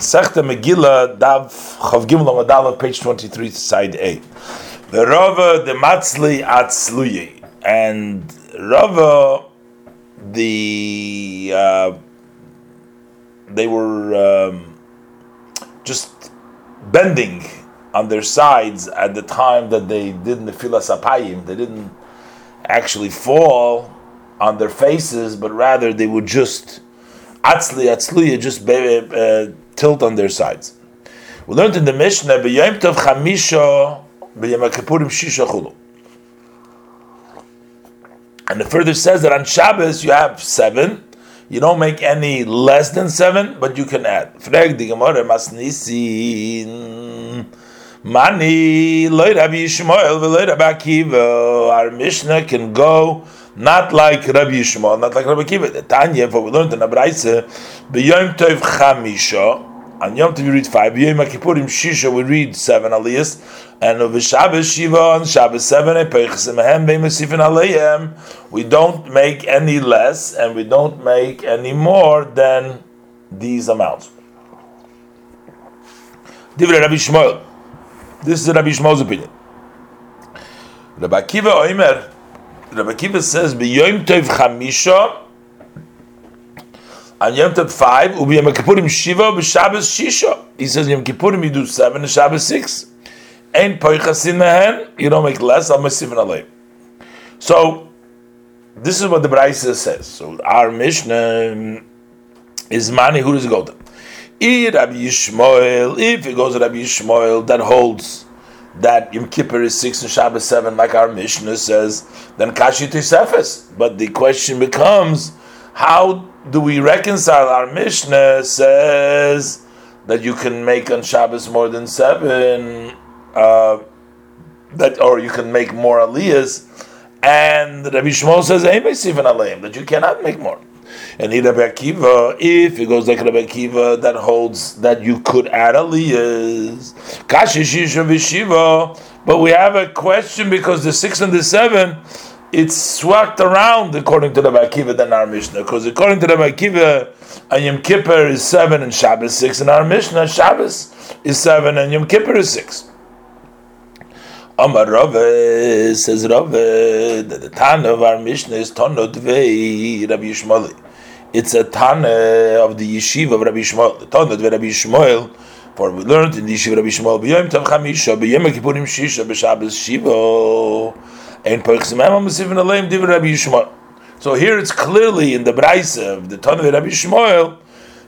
Masechta Megillah, Dav Chav Gimel page 23, side A. The Rava, the Matzli Atzluyi. And Rava, the, uh, they were um, just bending on their sides at the time that they did the Apayim. They didn't actually fall on their faces, but rather they would just atzli atzliya just uh, tilt on their sides. We learned in the Mishnah b'yom tov chamisha b'yom kippurim shisha chulu. And it further says that on Shabbos you have seven. You don't make any less than seven, but you can add. Frag di Gemara masnisin mani loy Rabbi Yishmael v'loy Rabbi Akiva. Our Mishnah can go not like Rabbi Yishmael, not like Rabbi Akiva. The Tanya, what we learned in Abraisa, b'yom tov chamisha. On Yom Tov we read five. B'yom Kippurim Shisha we read seven aliyas. And of Shabbos Shiva on Shabbos seven. Eh, we don't make any less, and we don't make any more than these amounts. Divrei Rabbi Shmuel. This is Rabbi Shmuel's opinion. Rabbi Kiva Oimer. Rabbi Akiva says, "B'yom Tov Chamisha." On Yom Tov five, ubi Yom Kippurim shiva, b'Shabbos shisha. He says Yom Kippurim you do seven, and Shabbos six. Ein poichasin mehen, you don't make less. Al masivin alei. So this is what the Brisa says. So our Mishnah is mani. Who does it go to? Rabbi Yishmael. If it goes to Rabbi Yishmael, that holds that Yom Kippur is six and Shabbos seven, like our Mishnah says, then Kashi Tisefes. But the question becomes, how do we reconcile our Mishnah says that you can make on Shabbos more than seven, uh, that or you can make more aliyahs, and Rabbi Shmuel says that you cannot make more. And Rabbi Akiva, if it goes like Rabbi Akiva, that holds that you could add aliyahs. But we have a question because the six and the seven it's swapped around according to the Akiva than our Mishnah. Because according to the Akiva, and Yom Kippur is seven and Shabbos six, and our Mishnah Shabbos is seven and Yom Kippur is six. Amar Rave says Rave that the Tana of our Mishnah is Tana Dvei Rabbi Yishmael. It's a Tana of the Yeshiva of Rabbi Yishmael. The Tana of Rabbi Yishmael. For we learned in the Yeshiva of Rabbi Yishmael, B'yom Tav Chamisha, B'yom Kippurim Shisha, B'Shabbos Shiva. So here it's clearly in the Braisa of the Tana of Rabbi Shmuel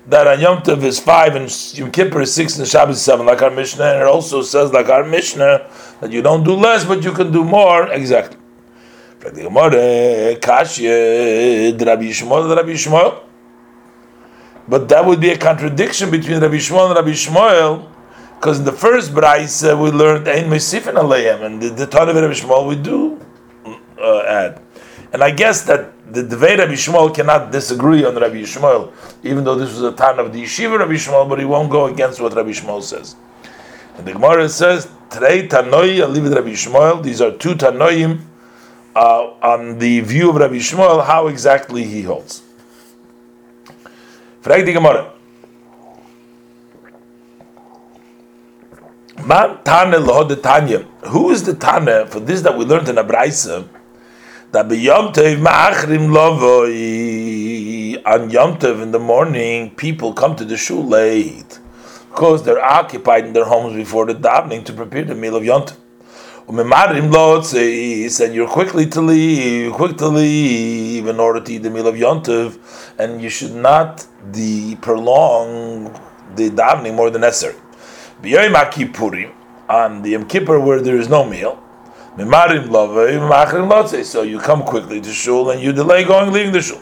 that on Yom Tov is five and Yom Kippur is six and Shabbos is seven, like our Mishnah, and it also says, like our Mishnah, that you don't do less, but you can do more. Exactly. But that would be a contradiction between Rabbi Shmuel and Rabbi Shmuel because in the first Bryce uh, we learned Ein Mesifin Aleim, and the, the of Rabbi Shmuel we do uh, add. And I guess that the Devei Rabbi Shmuel cannot disagree on Rabbi Shmuel, even though this was a time of the Yeshiva Rabbi Shmuel, but he won't go against what Rabbi Shmuel says. And the Gemara says, Trei Tanoi, Aliv Rabbi Shmuel, these are two Tanoim uh, on the view of Rabbi Shmuel, how exactly he holds. Frag the Gemara. Who is the Tane for this that we learned in Abraisa? That be Yom Ma'achrim Lovoi on Yom Tov in the morning, people come to the shul late because they're occupied in their homes before the davening to prepare the meal of Yom Tov. And you're quickly to leave, quick to leave in order to eat the meal of Yontiv, and you should not the prolong the davening more than necessary. B'yoyim HaKippurim, on the Yom Kippur where there is no meal, Mimarim Lotze, so you come quickly to shul and you delay going, leaving the shul.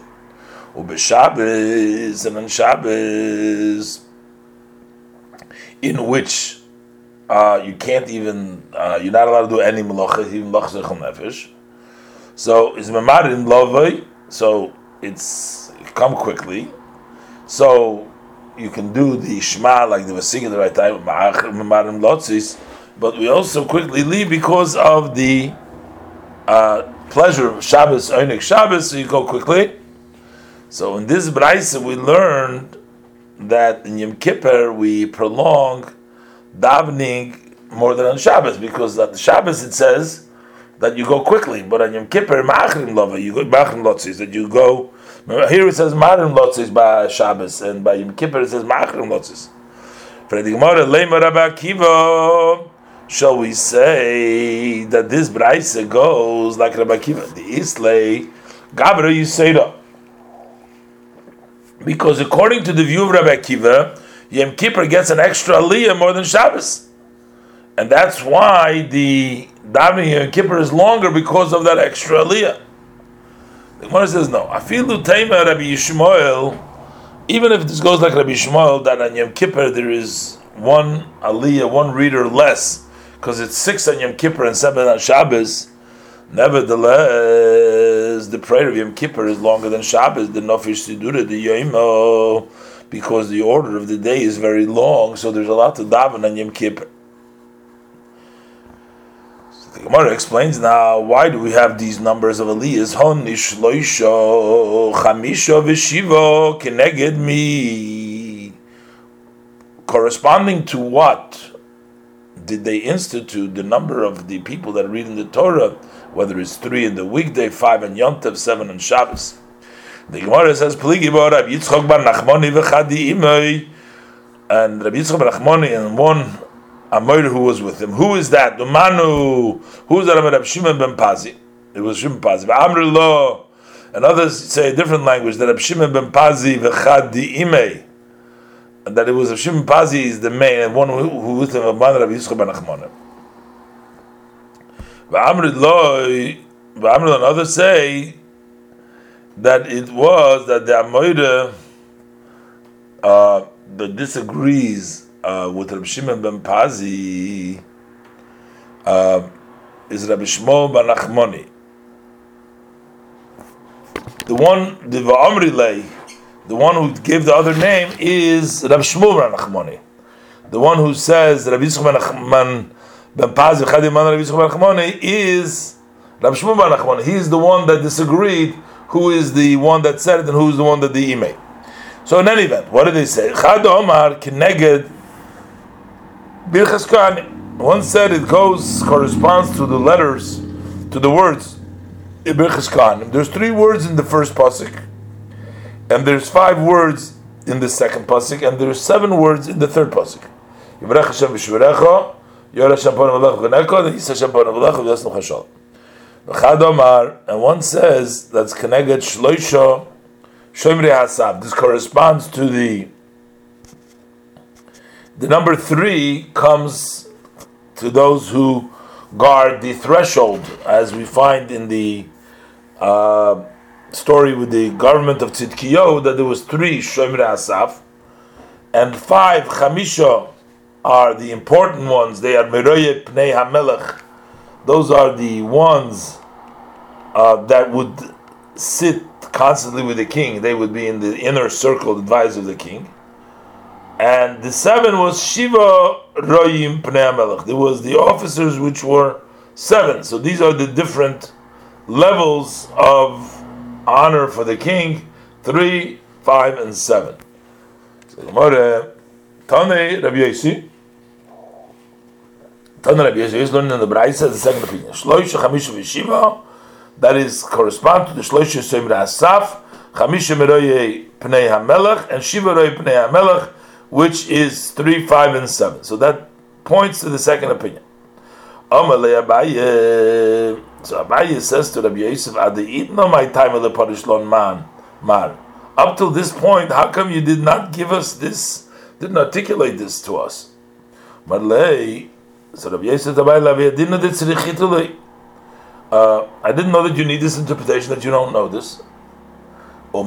Ubeshabbos, and on Shabbos, in which uh, you can't even, uh, you're not allowed to do any melacha, even lachzech nefesh. So it's memarim lavei, so it's come quickly. So you can do the Shema like they were singing the right time, but we also quickly leave because of the uh, pleasure of Shabbos, Einik Shabbos, so you go quickly. So in this Braisa we learned that in Yom Kippur we prolong davening more than on Shabbos because on Shabbos it says that you go quickly, but on Yom Kippur ma'achrim lova you go ma'achrim lotzis that you go. Here it says ma'achrim lotzis by Shabbos, and by Yom Kippur it says ma'achrim lotzis. For the Gemara, Leima Rabbi shall we say that this brayse goes like Rabbi Akiva? The Islay, Gabra Yisera. Because according to the view of Rabbi Akiva, Yom Kippur gets an extra aliyah more than Shabbos. And that's why the davening Yom Kippur is longer because of that extra aliyah. The Gemara says no. I feel Lutayma Rabbi Yishmael, even if this goes like Rabbi Yishmael, that on Yom Kippur there is one aliyah, one reader less, because it's six on Yom Kippur and seven on Shabbos. Nevertheless, the prayer of Yom Kippur is longer than Shabbos, the Nofish Sidura, the Yoimo, because the order of the day is very long, so there's a lot to daven on Yom Kippur. The Gemara explains now why do we have these numbers of aliyahs? Hon ishloisho chamisho v'shivo keneged me. Corresponding to what did they institute the number of the people that read in the Torah? whether it's three in the weekday, five on Yom Tov, seven on Shabbos. The Gemara says, "Pligi bar Rabbi Yitzchok bar Nachmani v'chadi imay," and Rabbi Yitzchok bar Nachmani and one Amor who was with him. Who is that? The Manu. Who is that? Rabbi Shimon ben Pazi. It was Shimon Pazi. Amr lo. And others say a different language that Shimon ben Pazi v'chadi imay. And that it was Shimon Pazi is the main and one who, who with him, Rabbi Yitzchok bar Nachmani. V'amrid and others say that it was that the Amoida uh, that disagrees uh, with Rabbi Shimon ben Pazi uh, is Rabbi Shmuel ben Nachmoni. The one, the Va'amri lay, the one who gave the other name is Rabbi Shmuel ben Nachmoni. The one who says Rabbi Yisrael ben ben Paz Chadim Rabbi Yisrael Nachmani is Rabbi Shmuel Bar Nachmani. He is the one that disagreed. Who is the one that said it, and who is the one that the email? So in any event, what did they say? Chad Omar Kineged Birchas Kohanim. One said it goes corresponds to the letters, to the words Birchas Kohanim. There's three words in the first pasuk, and there's five words in the second pasuk, and there's seven words in the third pasuk. Yivrech Hashem v'shvirecha Yora Shampon Malach V'neko, then Yisa Shampon Malach V'yasnu Chashal. V'chad Omar, and one says that's connected Shloisha Shomri Hasab. This corresponds to the the number three comes to those who guard the threshold, as we find in the uh, story with the government of Tzidkiyo, that there was three Shomri Asaf, and five Chamisha are the important ones. They are Meroye Pnei HaMelech. Those are the ones uh, that would sit constantly with the king. They would be in the inner circle, advisor of the king. And the seven was Shiva Royim Pnei HaMelech. There was the officers which were seven. So these are the different levels of honor for the king. Three, five, and seven. So, Gemara, Tane Rabbi Yossi. Tana Rabbi Yossi is learning in the Braisa the second opinion. Shloisha Chamisha Vishiva, that is correspond to the Shloisha Semra Asaf, Chamisha Meroye Pnei HaMelech, and Shiva Roye Pnei HaMelech, which is 3, 5, and 7. So that points to the second opinion. Abaye, so Abaye says to Rabbi Yosef, Adi no my time of the Parishlon man, mar. Up till this point, how come you did not give us this didn't articulate this to us. So Rabbi Yosef Tabai didn't uh, I didn't know that you need this interpretation, that you don't know this. Did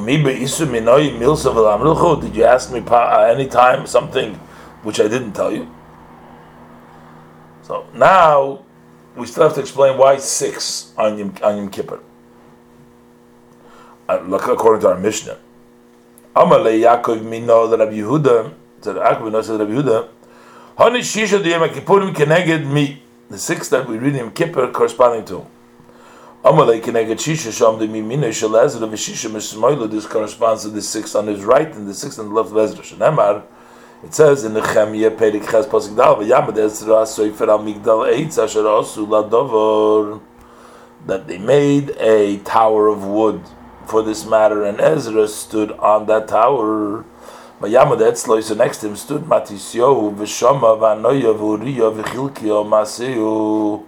you ask me any time something which I didn't tell you? So now we still have to explain why six on Yom, on Yom Kippur. Uh, according to our Mishnah. Amalei Yaakov Mino Rabbi Yehuda said Akbar said Rabbi Yehuda, Hani Shisha Diyam Kippurim Keneged Mi, the six that we read in Kippur corresponding to. Amalei Keneged Shisha Sham de Mimina Shel Ezra Mishmoila. This corresponds to the six on his right and the six on the left of Ezra. Shenemar. It says in Nehemiah Perik Ches Pasuk Dal V'Yamad Ezra Soifer Al Migdal Eitz Asher Asu Ladovor that they made a tower of wood for this matter, and Ezra stood on that tower. V'Yamad Etzlo, so next to him stood Matisyohu V'Shama V'Anoya V'Uriya V'Chilkiyo Maseu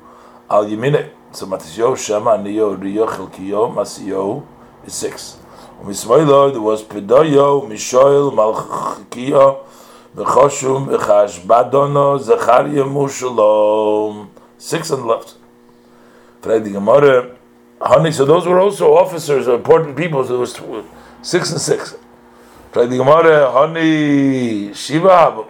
Al Yemineh. So Matisyohu Shema Aniyo Uriya Chilkiyo Maseu is six. Umismoilo there was Pedoyo Mishoel Malchiyo V'choshum v'chash badono Zechariah Mushalom. Six on the left. Frag di Gemara. Hani, so those were also officers, important people. So it was six and six. Frag di Gemara. Hani Shiva.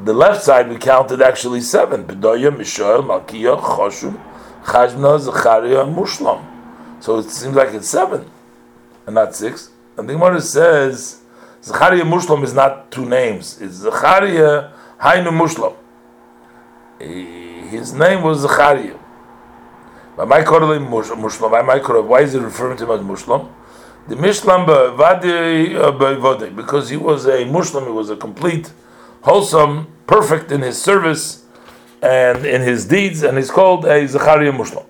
The left side we counted actually seven. Bedoya, Mishael, Malkiya, Choshum, Chashna, Zechariah, and Mushlam. So it seems like it's seven and not six. And the Gemara says. Zechariah Mushlam is not two names. It's Zechariah Hainu Mushlam. His name was Zechariah. By my Mushlam, by my why is it referring to him as Mushlam? The Mishlam uh, Vadi because he was a Mushlam, he was a complete, wholesome, perfect in his service and in his deeds, and he's called a Zechariah shiva.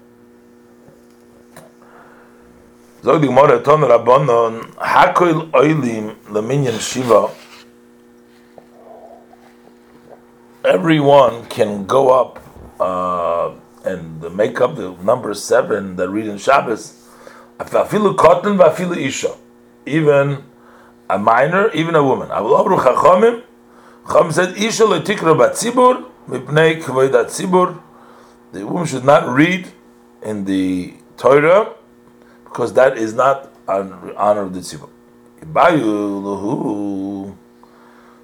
Everyone can go up uh, and make up the number seven that read in Shabbos. Even a minor, even a woman. The woman should not read in the Torah because that is not an honor of the tzibur.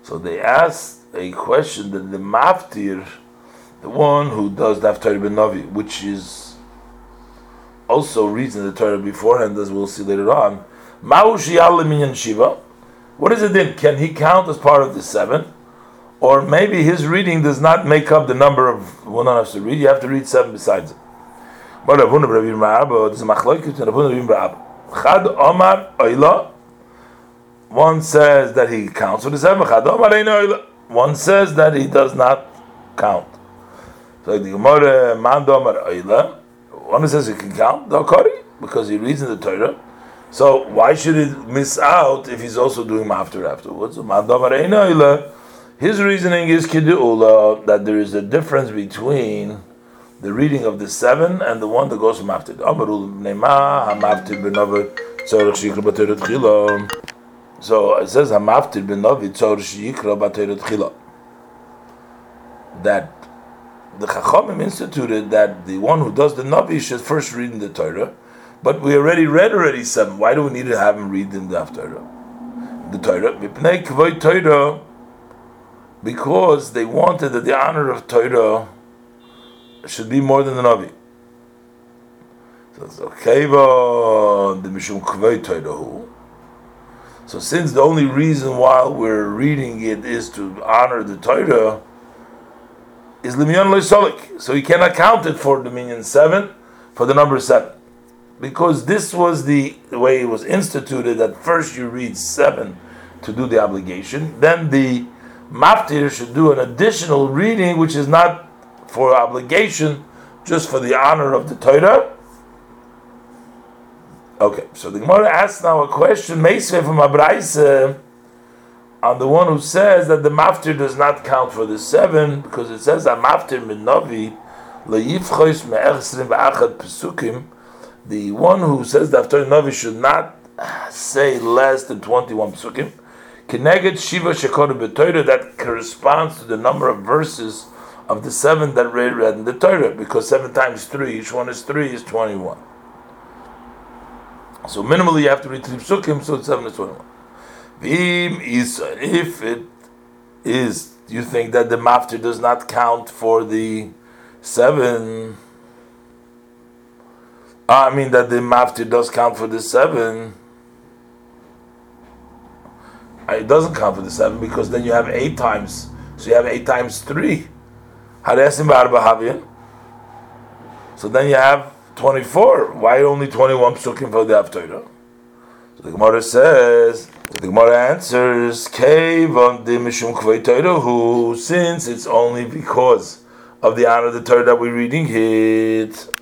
So they asked a question that the maftir, the one who does the Torah ben Navi, which is also reads the Torah beforehand, as we'll see later on. Shiva. What is it then? Can he count as part of the seven? Or maybe his reading does not make up the number of one has to read. You have to read seven besides it. But Ravuna Ravim Ra'ab, this is Machloikut and Ravuna Ravim Ra'ab. Chad Omar Oila. One says that he counts for the seven. Chad Omar Oila. One says that he does not count. So the Gemara Man Omar Oila. One says he can count the Akari because he reads in the Torah. So why should he miss out if he's also doing after afterwards? Man Omar Oila. His reasoning is Kidu'ula that there is a difference between the reading of the seven and the one that goes from after. So it says Hamaftir benovi tzor shikra b'teirat chila. That the Chachamim instituted that the one who does the Navi should first read in the Torah, but we already read already seven. Why do we need to have him read in the after the Torah? Because they wanted that the honor of Torah should be more than the Navi. So it's the Mishum. So since the only reason why we're reading it is to honor the Torah, is Limyan Loisolik. So you cannot count it for Dominion 7, for the number 7. Because this was the, the way it was instituted that first you read 7 to do the obligation, then the Maftir should do an additional reading which is not for obligation, just for the honor of the Torah. Okay, so the Gemara asks now a question, Meisve from Abraise, on the one who says that the maftir does not count for the seven, because it says that maftir min novi, pesukim, the one who says that after novi should not say less than 21 pesukim, keneged shiva shekoru b'toira, that corresponds to the number of verses of the seven that read, read in the Torah, because seven times three, each one is three, is 21. So minimally you have to read three psukim, so seven is 21. If it is, you think that the maftir does not count for the seven, I mean that the maftir does count for the seven, it doesn't count for the seven because then you have eight times. So you have eight times three. So then you have 24. Why only 21 psukim for the Haftorah? So the Gemara says, so the Gemara answers, who, since it's only because of the honor of the Torah that we're reading it,